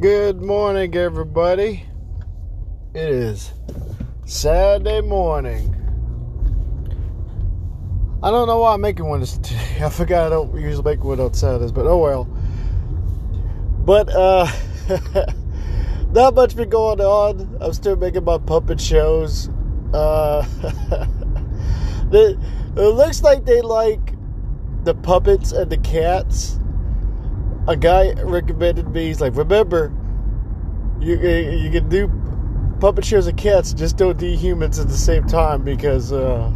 Good morning, everybody. It is Saturday morning. I don't know why I'm making one today. I forgot I don't usually make one on Saturdays, but oh well. But uh not much been going on. I'm still making my puppet shows. Uh it looks like they like the puppets and the cats a guy recommended me. He's like, remember, you you can do puppet shows of cats, just don't do humans at the same time because uh,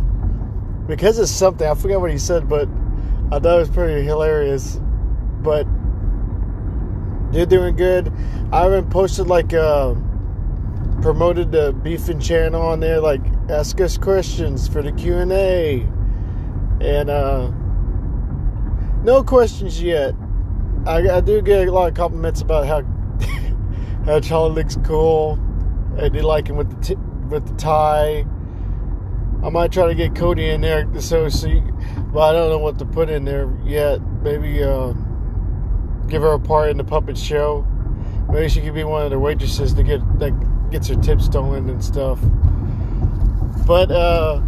because it's something. I forget what he said, but I thought it was pretty hilarious. But they're doing good. I haven't posted like uh, promoted the beefing channel on there, like ask us questions for the Q and A, and uh, no questions yet I, I do get a lot of compliments about how how Charlie looks cool. I do like him with the t- with the tie. I might try to get Cody in there so see, but I don't know what to put in there yet. Maybe uh, give her a part in the puppet show. Maybe she could be one of the waitresses to get that gets her tips stolen and stuff. But uh,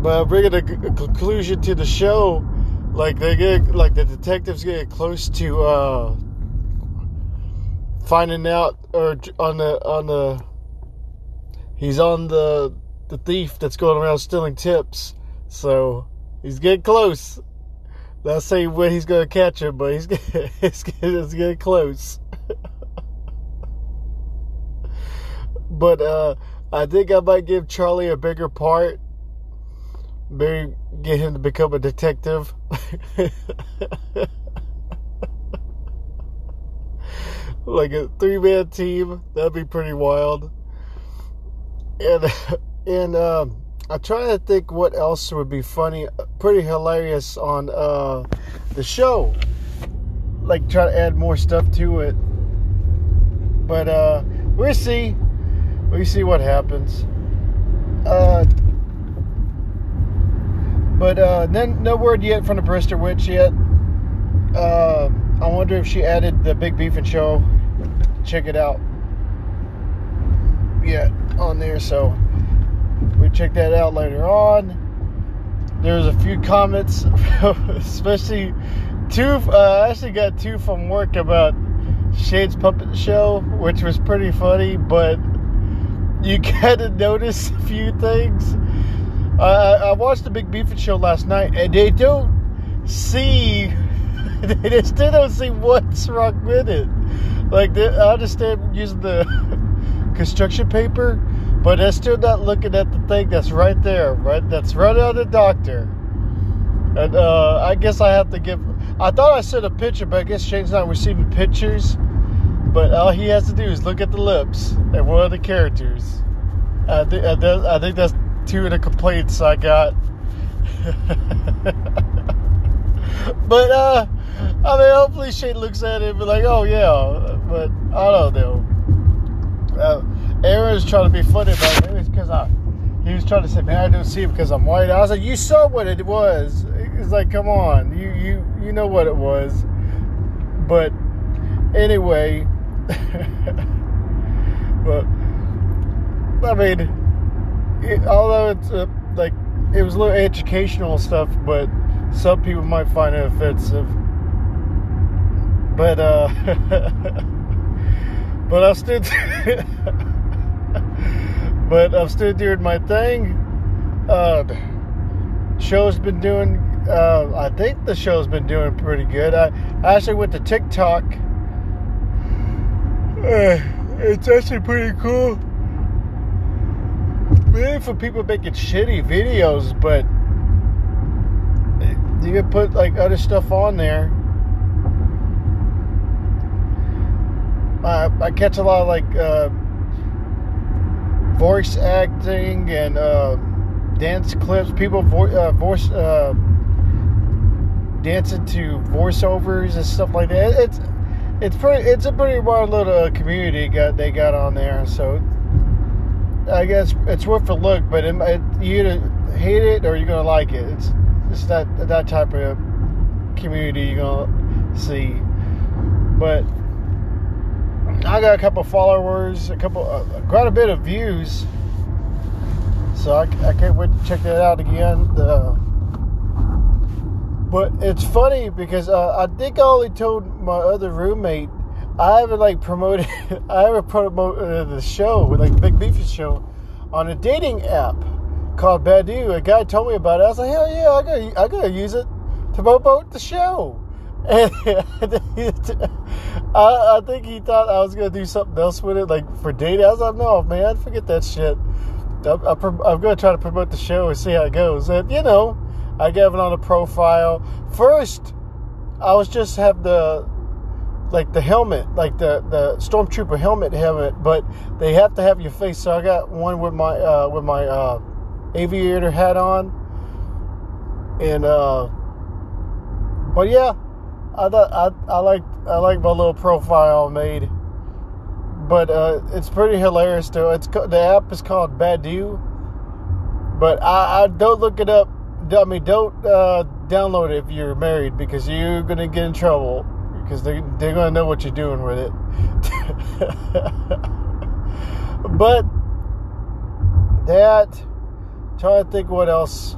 but bringing a, a conclusion to the show like they get like the detectives get close to uh finding out or on the on the he's on the the thief that's going around stealing tips. So he's getting close. Not saying when he's gonna catch him but he's getting, he's getting, he's getting close. But uh i think i might give charlie a bigger part maybe get him to become a detective. like a three man team, that'd be pretty wild. And and um, I try to think what else would be funny, pretty hilarious on uh, the show. Like try to add more stuff to it. But uh, we'll see. We see what happens. Uh, but uh, then no word yet from the Brister Witch yet. Uh, I wonder if she added the Big Beefing Show. Check it out. Yeah, on there. So we check that out later on. There's a few comments, especially two. Uh, I actually got two from work about Shade's Puppet Show, which was pretty funny. But you gotta notice a few things uh, I watched the Big Beefing Show last night, and they don't see, they still don't see what's wrong with it. Like, they, I understand using the construction paper, but they're still not looking at the thing that's right there, right? That's right on the doctor. And uh, I guess I have to give. I thought I sent a picture, but I guess Shane's not receiving pictures. But all he has to do is look at the lips and one of the characters. I, th- I think that's two of the complaints I got. but uh I mean hopefully Shane looks at it and be like, oh yeah, but I don't know. Uh, Aaron's trying to be funny about it. Was because I he was trying to say, man, I don't see it because I'm white. I was like, you saw what it was. It's like, come on, you you you know what it was. But anyway, but I mean it, although it's uh, like it was a little educational stuff, but some people might find it offensive. But uh, but I'm still, but I'm still doing my thing. Uh, show's been doing. Uh, I think the show's been doing pretty good. I, I actually went to TikTok. Uh, it's actually pretty cool really for people making shitty videos, but you can put like other stuff on there. I, I catch a lot of like uh, voice acting and uh, dance clips. People vo- uh, voice uh, dancing to voiceovers and stuff like that. It's it's pretty. It's a pretty wild little community got they got on there. So I guess it's worth a look, but it, it, you either hate it or you're gonna like it. It's it's that that type of community you're gonna see. But I got a couple followers, a couple, uh, quite a bit of views. So I, I can't wait to check that out again. But it's funny because uh, I think I only told my other roommate I haven't like promoted. I haven't promoted uh, the show, with like the Big Beefy show, on a dating app called Badoo. A guy told me about it. I was like, hell yeah, I gotta, I gotta use it to promote the show. And I, I, think he thought I was gonna do something else with it, like for dating. I was like, no, man, forget that shit. I'm, I'm gonna try to promote the show and see how it goes. And you know, I gave it on a profile. First, I was just have the like the helmet, like the the stormtrooper helmet helmet, but they have to have your face. So I got one with my uh, with my uh, aviator hat on, and uh, but yeah, I thought I I like I like my little profile made, but uh, it's pretty hilarious though. It's the app is called Badoo, but I, I don't look it up. I mean, don't uh, download it if you're married because you're gonna get in trouble because they, they're going to know what you're doing with it. but that, trying to think what else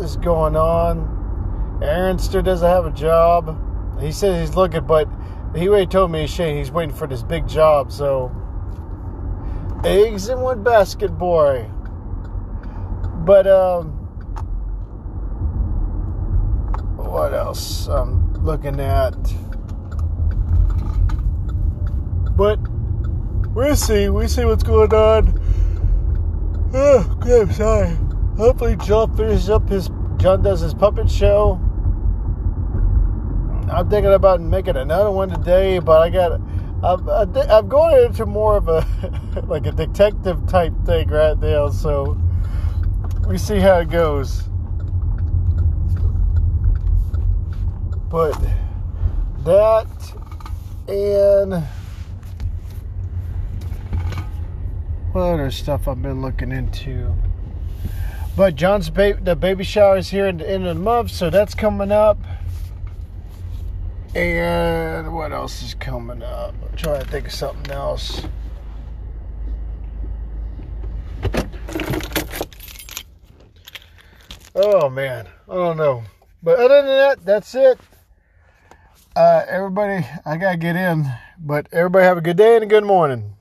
is going on. Aaron still doesn't have a job. He says he's looking, but he already told me Shane he's waiting for this big job. So, eggs in one basket, boy. But um, what else I'm looking at? But we'll see. We'll see what's going on. Oh, good. Sorry. Hopefully, John finishes up his. John does his puppet show. I'm thinking about making another one today, but I got. I'm, I'm going into more of a like a detective type thing right now, so we see how it goes. But that and other stuff I've been looking into. But John's ba- the baby shower is here in the end of the month, so that's coming up. And what else is coming up? I'm trying to think of something else. Oh man, I don't know. But other than that, that's it. Uh, everybody, I gotta get in. But everybody have a good day and a good morning.